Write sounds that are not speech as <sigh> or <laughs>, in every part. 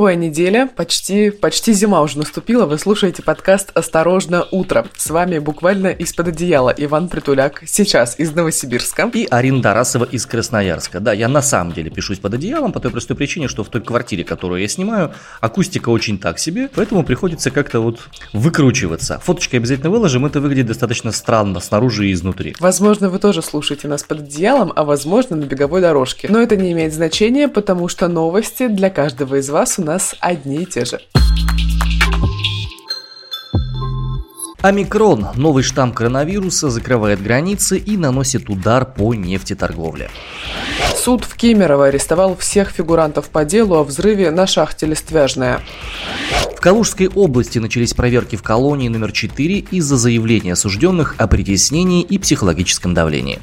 Новая неделя, почти, почти зима уже наступила. Вы слушаете подкаст «Осторожно, утро». С вами буквально из-под одеяла Иван Притуляк, сейчас из Новосибирска. И Арина Тарасова из Красноярска. Да, я на самом деле пишусь под одеялом по той простой причине, что в той квартире, которую я снимаю, акустика очень так себе, поэтому приходится как-то вот выкручиваться. Фоточки обязательно выложим, это выглядит достаточно странно снаружи и изнутри. Возможно, вы тоже слушаете нас под одеялом, а возможно на беговой дорожке. Но это не имеет значения, потому что новости для каждого из вас у нас одни и те же. Омикрон, новый штамм коронавируса, закрывает границы и наносит удар по нефтеторговле. Суд в Кемерово арестовал всех фигурантов по делу о взрыве на шахте Листвяжная. В Калужской области начались проверки в колонии номер 4 из-за заявления осужденных о притеснении и психологическом давлении.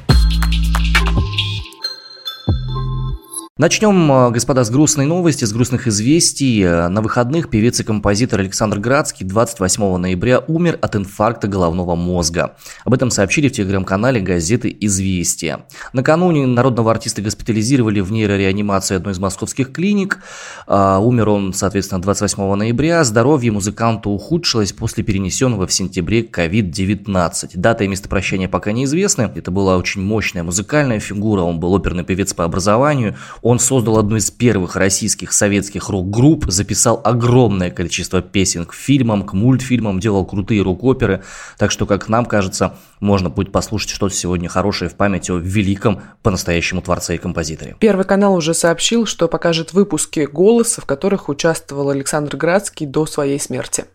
Начнем, э, господа, с грустной новости, с грустных известий. Э, на выходных певец и композитор Александр Градский 28 ноября умер от инфаркта головного мозга. Об этом сообщили в телеграм-канале газеты «Известия». Накануне народного артиста госпитализировали в нейрореанимации одной из московских клиник. Э, умер он, соответственно, 28 ноября. Здоровье музыканта ухудшилось после перенесенного в сентябре COVID-19. Дата и место прощания пока неизвестны. Это была очень мощная музыкальная фигура. Он был оперный певец по образованию. Он создал одну из первых российских советских рок-групп, записал огромное количество песен к фильмам, к мультфильмам, делал крутые рок-оперы. Так что, как нам кажется, можно будет послушать что-то сегодня хорошее в память о великом по-настоящему творце и композиторе. Первый канал уже сообщил, что покажет выпуски «Голоса», в которых участвовал Александр Градский до своей смерти.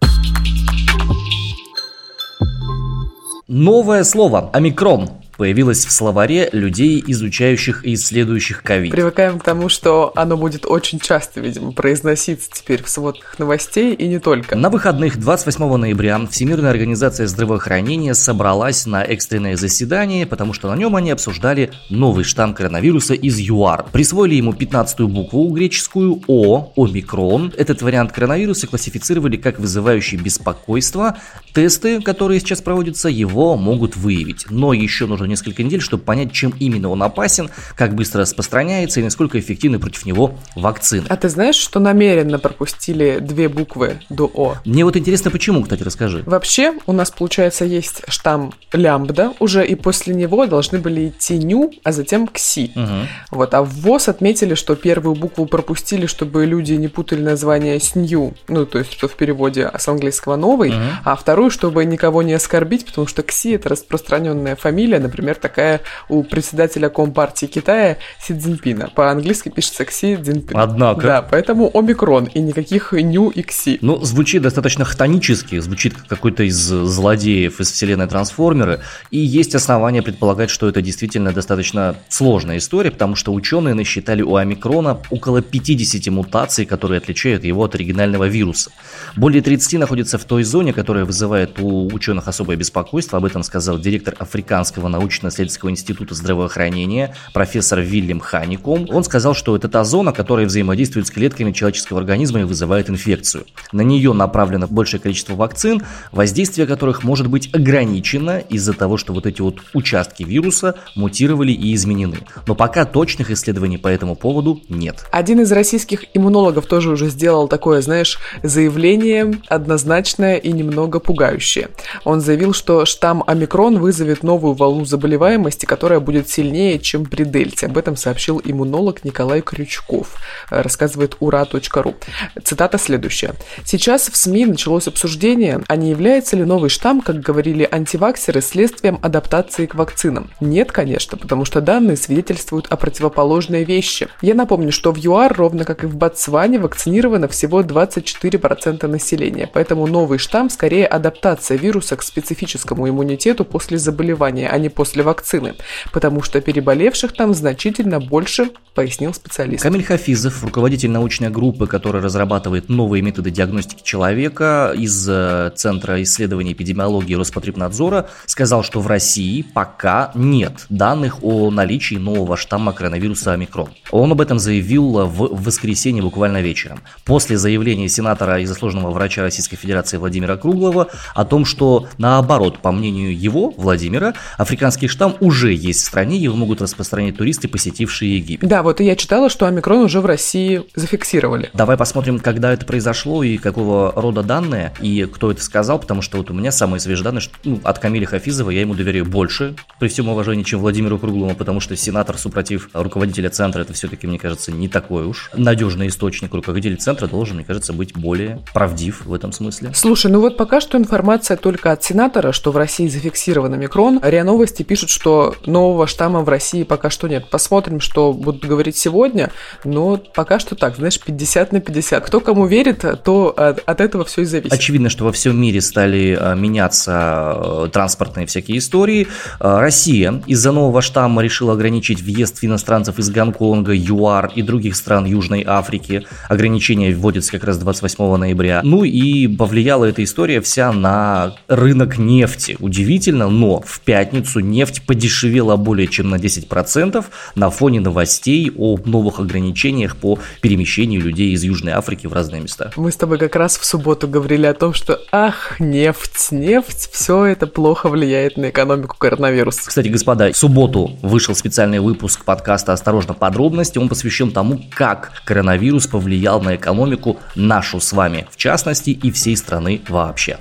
Новое слово – омикрон появилась в словаре людей, изучающих и исследующих ковид. Привыкаем к тому, что оно будет очень часто, видимо, произноситься теперь в сводках новостей и не только. На выходных 28 ноября Всемирная организация здравоохранения собралась на экстренное заседание, потому что на нем они обсуждали новый штамм коронавируса из ЮАР. Присвоили ему 15-ю букву греческую О, омикрон. Этот вариант коронавируса классифицировали как вызывающий беспокойство. Тесты, которые сейчас проводятся, его могут выявить. Но еще нужно несколько недель, чтобы понять, чем именно он опасен, как быстро распространяется и насколько эффективны против него вакцины. А ты знаешь, что намеренно пропустили две буквы до О? Мне вот интересно, почему, кстати, расскажи. Вообще, у нас, получается, есть штамм лямбда уже, и после него должны были идти ню, а затем кси. Угу. Вот, а в ВОЗ отметили, что первую букву пропустили, чтобы люди не путали название с нью, ну, то есть, что в переводе с английского новый, угу. а вторую, чтобы никого не оскорбить, потому что кси это распространенная фамилия, например, такая у председателя Компартии Китая Си Цзиньпина. По-английски пишется Кси Цзиньпин. Однако. Да, поэтому омикрон и никаких ню и кси. Ну, звучит достаточно хтонически, звучит как какой-то из злодеев из вселенной Трансформеры, и есть основания предполагать, что это действительно достаточно сложная история, потому что ученые насчитали у омикрона около 50 мутаций, которые отличают его от оригинального вируса. Более 30 находятся в той зоне, которая вызывает у ученых особое беспокойство, об этом сказал директор Африканского научно-исследовательского института здравоохранения, профессор Вильям Хаником. Он сказал, что это та зона, которая взаимодействует с клетками человеческого организма и вызывает инфекцию. На нее направлено большее количество вакцин, воздействие которых может быть ограничено из-за того, что вот эти вот участки вируса мутировали и изменены. Но пока точных исследований по этому поводу нет. Один из российских иммунологов тоже уже сделал такое, знаешь, заявление однозначное и немного пугающее. Он заявил, что штамм омикрон вызовет новую волну заболеваемости, которая будет сильнее, чем при дельте. Об этом сообщил иммунолог Николай Крючков, э, рассказывает ура.ру. Цитата следующая. Сейчас в СМИ началось обсуждение, а не является ли новый штамм, как говорили антиваксеры, следствием адаптации к вакцинам. Нет, конечно, потому что данные свидетельствуют о противоположной вещи. Я напомню, что в ЮАР, ровно как и в Ботсване, вакцинировано всего 24% населения, поэтому новый штамм скорее адаптация вируса к специфическому иммунитету после заболевания, а не после вакцины, потому что переболевших там значительно больше, пояснил специалист. Камиль Хафизов, руководитель научной группы, которая разрабатывает новые методы диагностики человека из э, Центра исследований эпидемиологии Роспотребнадзора, сказал, что в России пока нет данных о наличии нового штамма коронавируса омикрон. Он об этом заявил в воскресенье буквально вечером. После заявления сенатора и заслуженного врача Российской Федерации Владимира Круглова о том, что наоборот, по мнению его, Владимира, африканский африканский штамм уже есть в стране, его могут распространять туристы, посетившие Египет. Да, вот и я читала, что омикрон уже в России зафиксировали. Давай посмотрим, когда это произошло и какого рода данные, и кто это сказал, потому что вот у меня самые свежие данные что, ну, от Камиля Хафизова, я ему доверяю больше, при всем уважении, чем Владимиру Круглому, потому что сенатор, супротив руководителя центра, это все-таки, мне кажется, не такой уж надежный источник. Руководитель центра должен, мне кажется, быть более правдив в этом смысле. Слушай, ну вот пока что информация только от сенатора, что в России зафиксирован омикрон. РИА Новости пишут, что нового штамма в России пока что нет. Посмотрим, что будут говорить сегодня, но пока что так, знаешь, 50 на 50. Кто кому верит, то от, от этого все и зависит. Очевидно, что во всем мире стали а, меняться э, транспортные всякие истории. А, Россия из-за нового штамма решила ограничить въезд иностранцев из Гонконга, ЮАР и других стран Южной Африки. Ограничение вводится как раз 28 ноября. Ну и повлияла эта история вся на рынок нефти. Удивительно, но в пятницу нефть подешевела более чем на 10% на фоне новостей о новых ограничениях по перемещению людей из Южной Африки в разные места. Мы с тобой как раз в субботу говорили о том, что ах, нефть, нефть, все это плохо влияет на экономику коронавируса. Кстати, господа, в субботу вышел специальный выпуск подкаста «Осторожно, подробности». Он посвящен тому, как коронавирус повлиял на экономику нашу с вами, в частности, и всей страны вообще.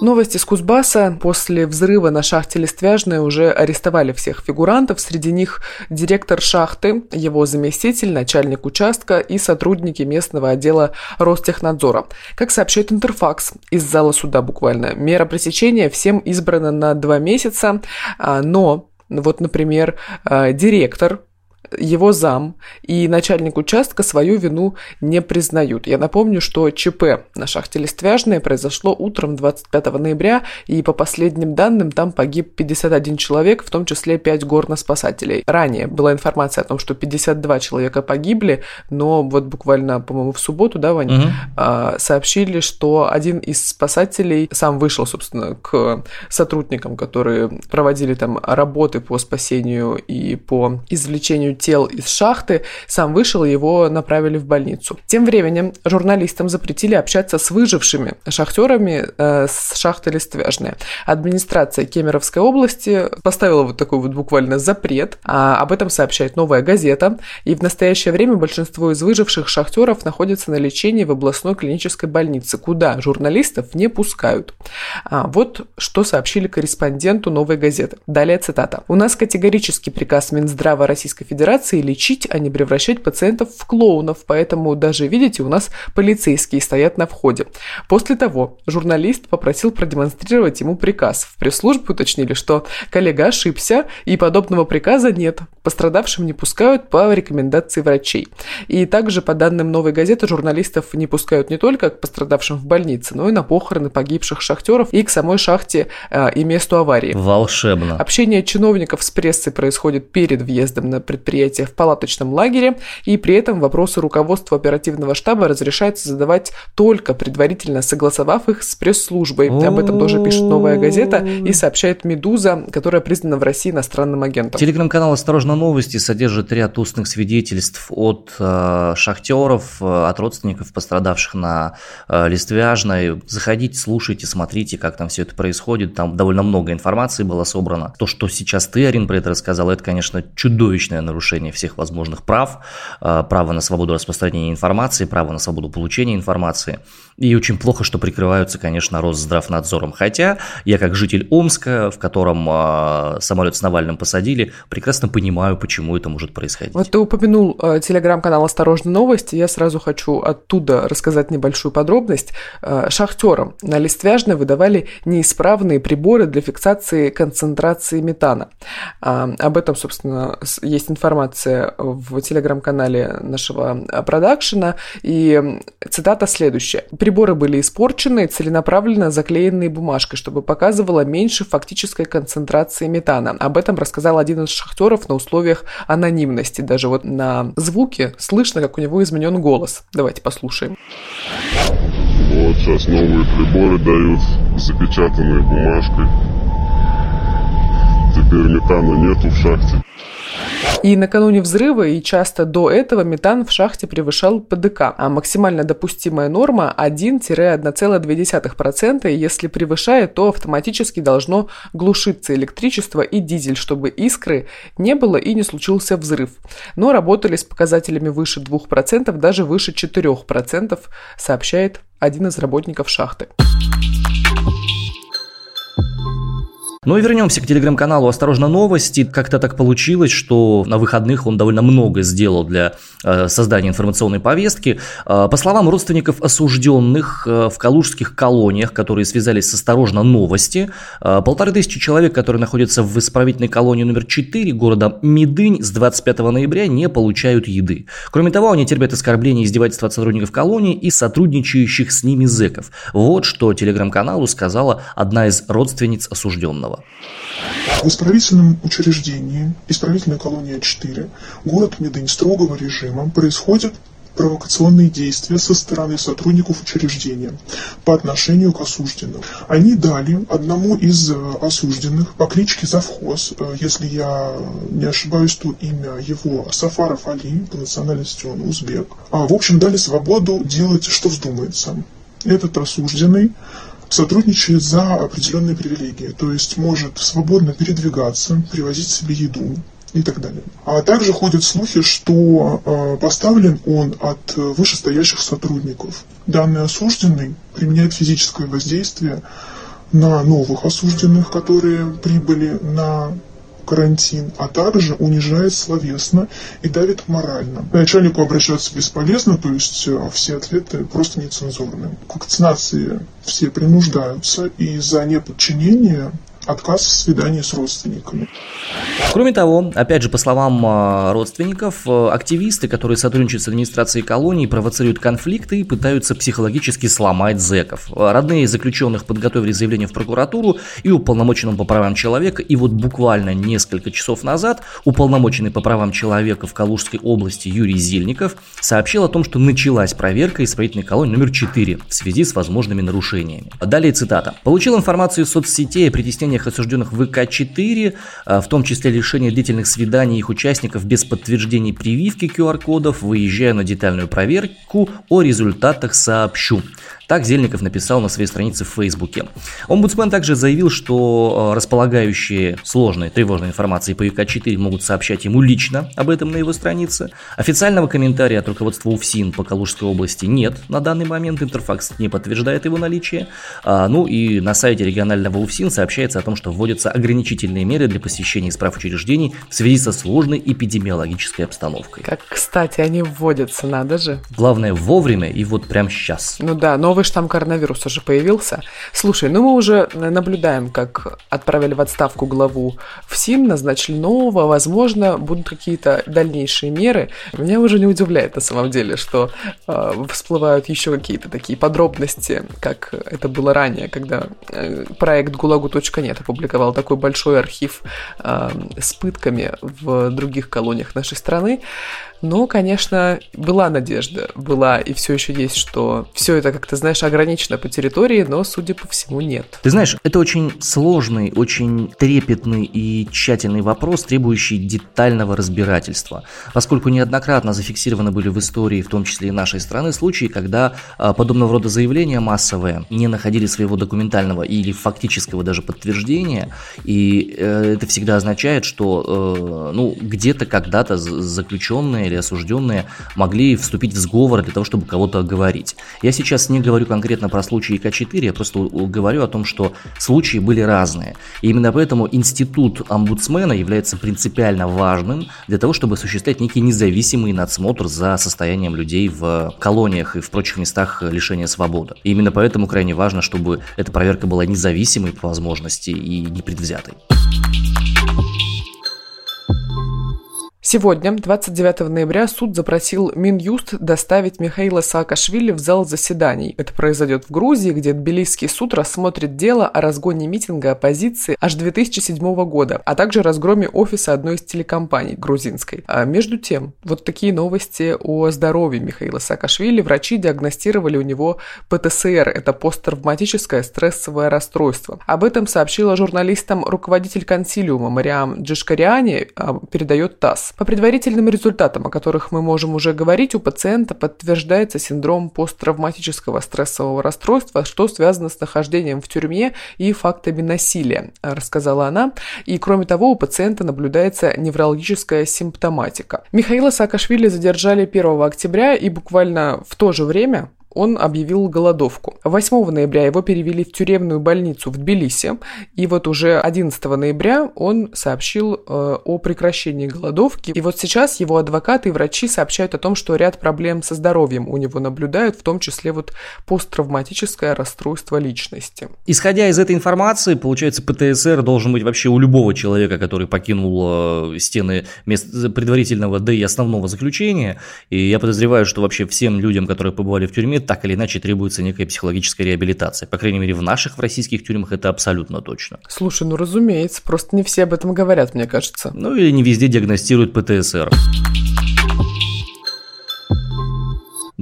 Новости с Кузбасса. После взрыва на шахте Листвяжная уже арестовали всех фигурантов. Среди них директор шахты, его заместитель, начальник участка и сотрудники местного отдела Ростехнадзора. Как сообщает Интерфакс из зала суда буквально, мера пресечения всем избрана на два месяца, а, но вот, например, а, директор его зам и начальник участка свою вину не признают. Я напомню, что ЧП на шахте Листвяжная произошло утром 25 ноября, и по последним данным там погиб 51 человек, в том числе 5 горноспасателей. Ранее была информация о том, что 52 человека погибли, но вот буквально, по-моему, в субботу, да, Ваня, угу. сообщили, что один из спасателей сам вышел, собственно, к сотрудникам, которые проводили там работы по спасению и по извлечению тел из шахты, сам вышел, его направили в больницу. Тем временем журналистам запретили общаться с выжившими шахтерами э, с шахты Листвяжная. Администрация Кемеровской области поставила вот такой вот буквально запрет. А об этом сообщает «Новая газета». И в настоящее время большинство из выживших шахтеров находятся на лечении в областной клинической больнице, куда журналистов не пускают. А вот что сообщили корреспонденту «Новой газеты». Далее цитата. «У нас категорический приказ Минздрава Российской Федерации операции лечить, а не превращать пациентов в клоунов, поэтому даже, видите, у нас полицейские стоят на входе. После того журналист попросил продемонстрировать ему приказ. В пресс-службе уточнили, что коллега ошибся, и подобного приказа нет. Пострадавшим не пускают по рекомендации врачей. И также, по данным «Новой газеты», журналистов не пускают не только к пострадавшим в больнице, но и на похороны погибших шахтеров и к самой шахте э, и месту аварии. Волшебно. Общение чиновников с прессой происходит перед въездом на предприятие мероприятия в палаточном лагере, и при этом вопросы руководства оперативного штаба разрешается задавать только предварительно согласовав их с пресс-службой. Об этом тоже пишет «Новая газета» и сообщает «Медуза», которая признана в России иностранным агентом. Телеграм-канал «Осторожно, новости» содержит ряд устных свидетельств от э, шахтеров, э, от родственников пострадавших на э, Листвяжной. Заходите, слушайте, смотрите, как там все это происходит. Там довольно много информации было собрано. То, что сейчас ты, Арин, про это рассказал, это, конечно, чудовищное нарушение нарушение всех возможных прав, э, право на свободу распространения информации, право на свободу получения информации. И очень плохо, что прикрываются, конечно, Росздравнадзором. Хотя я как житель Омска, в котором э, самолет с Навальным посадили, прекрасно понимаю, почему это может происходить. Вот ты упомянул э, телеграм-канал «Осторожно, новости». Я сразу хочу оттуда рассказать небольшую подробность. Шахтерам на Листвяжной выдавали неисправные приборы для фиксации концентрации метана. Об этом, собственно, есть информация информация в телеграм-канале нашего продакшена, и цитата следующая. «Приборы были испорчены, целенаправленно заклеенные бумажкой, чтобы показывало меньше фактической концентрации метана». Об этом рассказал один из шахтеров на условиях анонимности. Даже вот на звуке слышно, как у него изменен голос. Давайте послушаем. Вот сейчас новые приборы дают, запечатанные бумажкой. Теперь метана нету в шахте. И накануне взрыва и часто до этого метан в шахте превышал ПДК, а максимально допустимая норма 1-1,2%, и если превышает, то автоматически должно глушиться электричество и дизель, чтобы искры не было и не случился взрыв. Но работали с показателями выше 2%, даже выше 4%, сообщает один из работников шахты. Ну и вернемся к телеграм-каналу «Осторожно, новости». Как-то так получилось, что на выходных он довольно много сделал для э, создания информационной повестки. Э, по словам родственников осужденных э, в калужских колониях, которые связались с «Осторожно, новости», полторы тысячи человек, которые находятся в исправительной колонии номер 4 города Медынь с 25 ноября не получают еды. Кроме того, они терпят оскорбления и издевательства от сотрудников колонии и сотрудничающих с ними зэков. Вот что телеграм-каналу сказала одна из родственниц осужденного. Иванова. В исправительном учреждении, исправительная колония 4, город Медынь строгого режима происходят провокационные действия со стороны сотрудников учреждения по отношению к осужденным. Они дали одному из э, осужденных по кличке Завхоз, э, если я не ошибаюсь, то имя его Сафаров Али, по национальности он узбек. А, в общем, дали свободу делать, что вздумается. Этот осужденный сотрудничает за определенные привилегии, то есть может свободно передвигаться, привозить себе еду и так далее. А также ходят слухи, что э, поставлен он от вышестоящих сотрудников. Данный осужденный применяет физическое воздействие на новых осужденных, которые прибыли на карантин, а также унижает словесно и давит морально. Начальнику обращаться бесполезно, то есть э, все ответы просто нецензурные. К вакцинации все принуждаются, и за неподчинение отказ в свидании с родственниками. Кроме того, опять же, по словам а, родственников, э, активисты, которые сотрудничают с администрацией колонии, провоцируют конфликты и пытаются психологически сломать зэков. Родные заключенных подготовили заявление в прокуратуру и уполномоченным по правам человека, и вот буквально несколько часов назад уполномоченный по правам человека в Калужской области Юрий Зильников сообщил о том, что началась проверка исправительной колонии номер 4 в связи с возможными нарушениями. Далее цитата. «Получил информацию из соцсетей о притеснении преступлениях, осужденных в ВК-4, а, в том числе лишение длительных свиданий их участников без подтверждений прививки QR-кодов, выезжая на детальную проверку, о результатах сообщу. Так Зельников написал на своей странице в Фейсбуке. Омбудсмен также заявил, что э, располагающие сложной тревожной информацией по ЮК-4 могут сообщать ему лично об этом на его странице. Официального комментария от руководства УФСИН по Калужской области нет на данный момент, Интерфакс не подтверждает его наличие. А, ну и на сайте регионального УФСИН сообщается о том, что вводятся ограничительные меры для посещения исправ учреждений в связи со сложной эпидемиологической обстановкой. Как, кстати, они вводятся, надо же. Главное вовремя и вот прямо сейчас. Ну да, новый новый штамм коронавируса же появился. Слушай, ну мы уже наблюдаем, как отправили в отставку главу в СИН, назначили нового, возможно, будут какие-то дальнейшие меры. Меня уже не удивляет на самом деле, что э, всплывают еще какие-то такие подробности, как это было ранее, когда э, проект ГУЛАГу.нет опубликовал такой большой архив э, с пытками в других колониях нашей страны. Но, конечно, была надежда, была и все еще есть, что все это, как ты знаешь, ограничено по территории, но, судя по всему, нет. Ты знаешь, это очень сложный, очень трепетный и тщательный вопрос, требующий детального разбирательства, поскольку неоднократно зафиксированы были в истории, в том числе и нашей страны, случаи, когда а, подобного рода заявления массовые не находили своего документального или фактического даже подтверждения, и э, это всегда означает, что э, ну, где-то когда-то заключенные или осужденные могли вступить в сговор для того, чтобы кого-то оговорить. Я сейчас не говорю конкретно про случаи К4, я просто говорю о том, что случаи были разные. И именно поэтому институт омбудсмена является принципиально важным для того, чтобы осуществлять некий независимый надсмотр за состоянием людей в колониях и в прочих местах лишения свободы. И именно поэтому крайне важно, чтобы эта проверка была независимой по возможности и непредвзятой. Сегодня, 29 ноября, суд запросил Минюст доставить Михаила Саакашвили в зал заседаний. Это произойдет в Грузии, где Тбилисский суд рассмотрит дело о разгоне митинга оппозиции аж 2007 года, а также разгроме офиса одной из телекомпаний грузинской. А между тем, вот такие новости о здоровье Михаила Саакашвили. Врачи диагностировали у него ПТСР, это посттравматическое стрессовое расстройство. Об этом сообщила журналистам руководитель консилиума Мариам Джишкариани, а, передает ТАСС. По предварительным результатам, о которых мы можем уже говорить, у пациента подтверждается синдром посттравматического стрессового расстройства, что связано с нахождением в тюрьме и фактами насилия, рассказала она. И кроме того, у пациента наблюдается неврологическая симптоматика. Михаила Саакашвили задержали 1 октября и буквально в то же время он объявил голодовку. 8 ноября его перевели в тюремную больницу в Тбилиси, и вот уже 11 ноября он сообщил э, о прекращении голодовки. И вот сейчас его адвокаты и врачи сообщают о том, что ряд проблем со здоровьем у него наблюдают, в том числе вот посттравматическое расстройство личности. Исходя из этой информации, получается, ПТСР должен быть вообще у любого человека, который покинул э, стены мест предварительного, да и основного заключения. И я подозреваю, что вообще всем людям, которые побывали в тюрьме, так или иначе требуется некая психологическая реабилитация. По крайней мере, в наших, в российских тюрьмах это абсолютно точно. Слушай, ну разумеется, просто не все об этом говорят, мне кажется. Ну или не везде диагностируют ПТСР.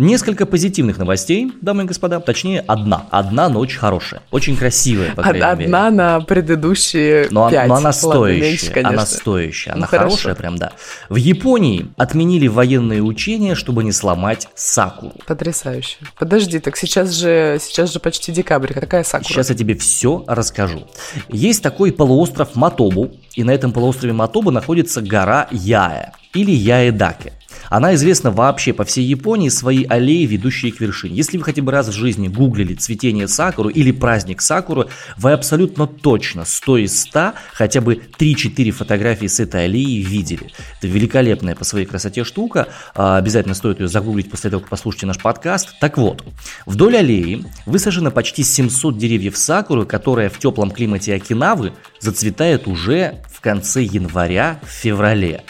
Несколько позитивных новостей, дамы и господа. Точнее, одна. Одна, но очень хорошая. Очень красивая, по крайней Одна мере. на предыдущие Но, пять. но она Ладно, стоящая, меньше, конечно. она стоящая, она Ну, хорошо. хорошая прям, да. В Японии отменили военные учения, чтобы не сломать сакуру. Потрясающе. Подожди, так сейчас же, сейчас же почти декабрь. Какая сакура? Сейчас я тебе все расскажу. Есть такой полуостров Матобу, и на этом полуострове Матобу находится гора Яэ или Яэдаке. Она известна вообще по всей Японии своей аллеи, ведущие к вершине. Если вы хотя бы раз в жизни гуглили цветение сакуры или праздник сакуры, вы абсолютно точно 100 из 100 хотя бы 3-4 фотографии с этой аллеи видели. Это великолепная по своей красоте штука. А, Обязательно стоит ее загуглить после того, как послушаете наш подкаст. Так вот, вдоль аллеи высажено почти 700 деревьев сакуры, которая в теплом климате Окинавы зацветает уже в конце января, в феврале.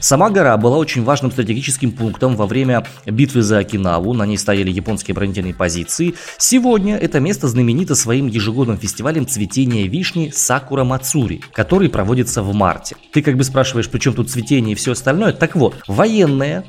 Сама гора была очень важным стратегическим пунктом во время битвы за Окинаву, на ней стояли японские оборонительные позиции. Сегодня это место знаменито своим ежегодным фестивалем цветения вишни Сакура Мацури, который проводится в марте. Ты как бы спрашиваешь, при чем тут цветение и все остальное? Так вот, военные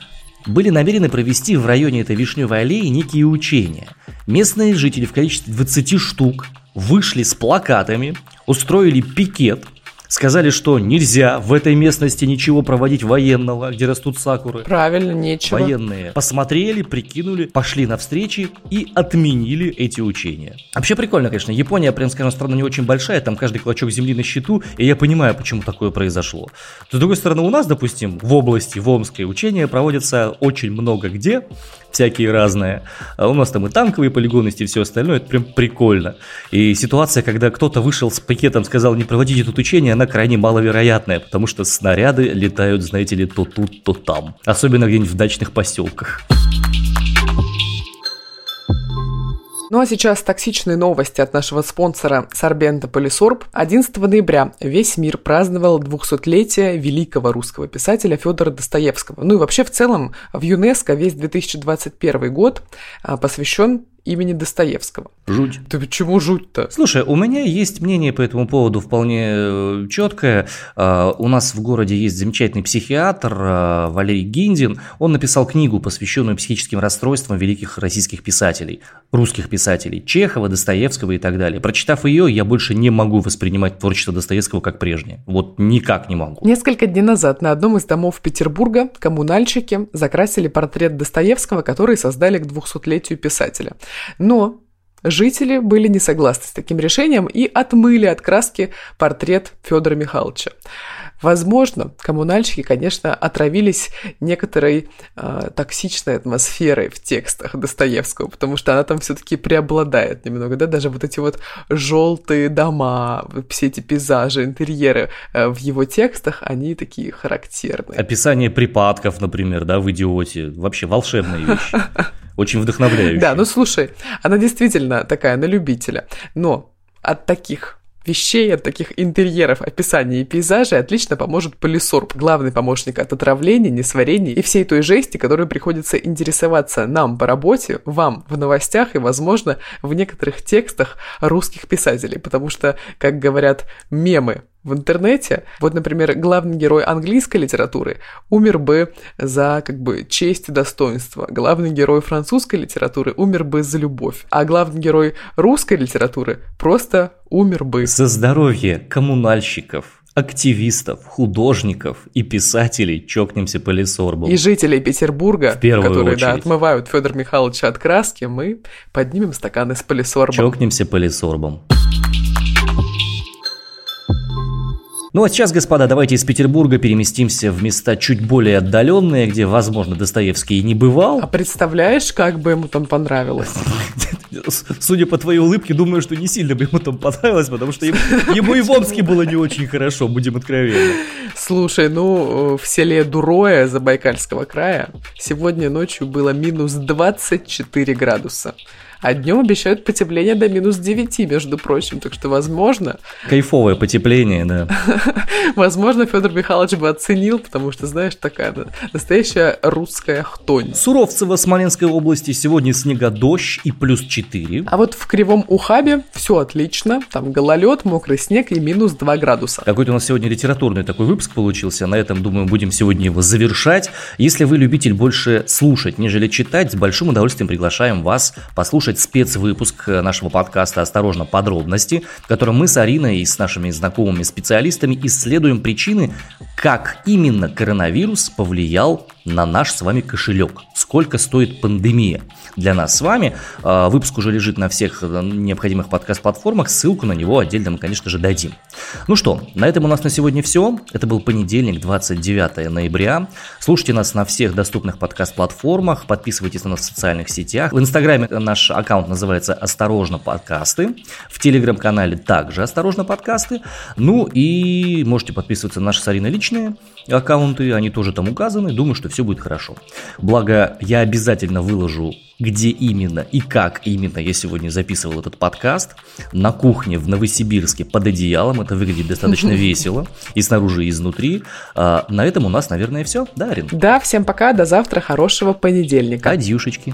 были намерены провести в районе этой вишневой аллеи некие учения. Местные жители в количестве 20 штук вышли с плакатами, устроили пикет, сказали, что нельзя в этой местности ничего проводить военного, где растут сакуры. Правильно, нечего. Военные посмотрели, прикинули, пошли на встречи и отменили эти учения. Вообще прикольно, конечно. Япония, прям скажем, страна не очень большая, там каждый клочок земли на счету, и я понимаю, почему такое произошло. С другой стороны, у нас, допустим, в области, в Омской учения проводятся очень много где, всякие разные. А у нас там и танковые полигонности, и все остальное, это прям прикольно. И ситуация, когда кто-то вышел с пакетом, сказал, не проводите тут учения, она крайне маловероятная, потому что снаряды летают, знаете ли, то тут, то там. Особенно где-нибудь в дачных поселках. Ну а сейчас токсичные новости от нашего спонсора Сорбента Полисорб. 11 ноября весь мир праздновал 200-летие великого русского писателя Федора Достоевского. Ну и вообще в целом в ЮНЕСКо весь 2021 год а, посвящен имени Достоевского. Жуть. Ты почему жуть-то? Слушай, у меня есть мнение по этому поводу вполне э, четкое. А, У нас в городе есть замечательный психиатр а, Валерий Гиндин. Он написал книгу, посвященную психическим расстройствам великих российских писателей, русских писателей, Чехова, Достоевского и так далее. Прочитав ее, я больше не могу воспринимать творчество Достоевского как прежнее. Вот никак не могу. Несколько дней назад на одном из домов Петербурга коммунальщики закрасили портрет Достоевского, который создали к 200-летию писателя. Но жители были не согласны с таким решением и отмыли от краски портрет Федора Михайловича. Возможно, коммунальщики, конечно, отравились некоторой э, токсичной атмосферой в текстах Достоевского, потому что она там все-таки преобладает немного, да, даже вот эти вот желтые дома, все эти пейзажи, интерьеры э, в его текстах, они такие характерные. Описание припадков, например, да, в «Идиоте». Вообще волшебные вещи. <laughs> Очень вдохновляющие. Да, ну слушай, она действительно такая на любителя, но от таких вещей, от таких интерьеров, описаний и пейзажей отлично поможет полисорб, главный помощник от отравления, несварения и всей той жести, которой приходится интересоваться нам по работе, вам в новостях и, возможно, в некоторых текстах русских писателей, потому что, как говорят мемы в интернете. Вот, например, главный герой английской литературы умер бы за как бы честь и достоинство. Главный герой французской литературы умер бы за любовь. А главный герой русской литературы просто умер бы. За здоровье коммунальщиков. активистов, художников и писателей чокнемся по лесорбам. И жителей Петербурга, которые да, отмывают Федора Михайловича от краски, мы поднимем стаканы с полисорбом. Чокнемся по лесорбам. Ну а сейчас, господа, давайте из Петербурга переместимся в места чуть более отдаленные, где, возможно, Достоевский и не бывал. А представляешь, как бы ему там понравилось? Судя по твоей улыбке, думаю, что не сильно бы ему там понравилось, потому что ему, ему и в Омске было не очень хорошо, будем откровенны. Слушай, ну, э, в селе Дуроя Забайкальского края сегодня ночью было минус 24 градуса. А днем обещают потепление до минус 9, между прочим. Так что, возможно, Кайфовое потепление, да. <laughs> возможно, Федор Михайлович бы оценил, потому что, знаешь, такая настоящая русская хтонь. Суровцево Смоленской области сегодня снега дождь и плюс 4. А вот в Кривом Ухабе все отлично. Там гололед, мокрый снег и минус 2 градуса. Какой-то у нас сегодня литературный такой выпуск получился. На этом, думаю, будем сегодня его завершать. Если вы любитель больше слушать, нежели читать, с большим удовольствием приглашаем вас послушать спецвыпуск нашего подкаста «Осторожно, подробности», в котором мы с Ариной и с нашими знакомыми специалистами исследуем причины, как именно коронавирус повлиял на наш с вами кошелек. Сколько стоит пандемия для нас с вами. Э, Выпуск уже лежит на всех э, необходимых подкаст-платформах. Ссылку на него отдельно мы, конечно же, дадим. Ну что, на этом у нас на сегодня все. Это был понедельник, 29 ноября. Слушайте нас на всех доступных подкаст-платформах. Подписывайтесь на нас в социальных сетях. В Инстаграме наш аккаунт называется «Осторожно, подкасты». В Телеграм-канале также «Осторожно, подкасты». Ну и можете подписываться на наши с Ариной личные аккаунты. Они тоже там указаны. Думаю, что все будет хорошо. Благо, я обязательно выложу где именно и как именно я сегодня записывал этот подкаст. На кухне в Новосибирске под одеялом. Это выглядит достаточно <laughs> весело. И снаружи, и изнутри. А, на этом у нас, наверное, все. Да, Арин? Да, всем пока, до завтра, хорошего понедельника. Адьюшечки.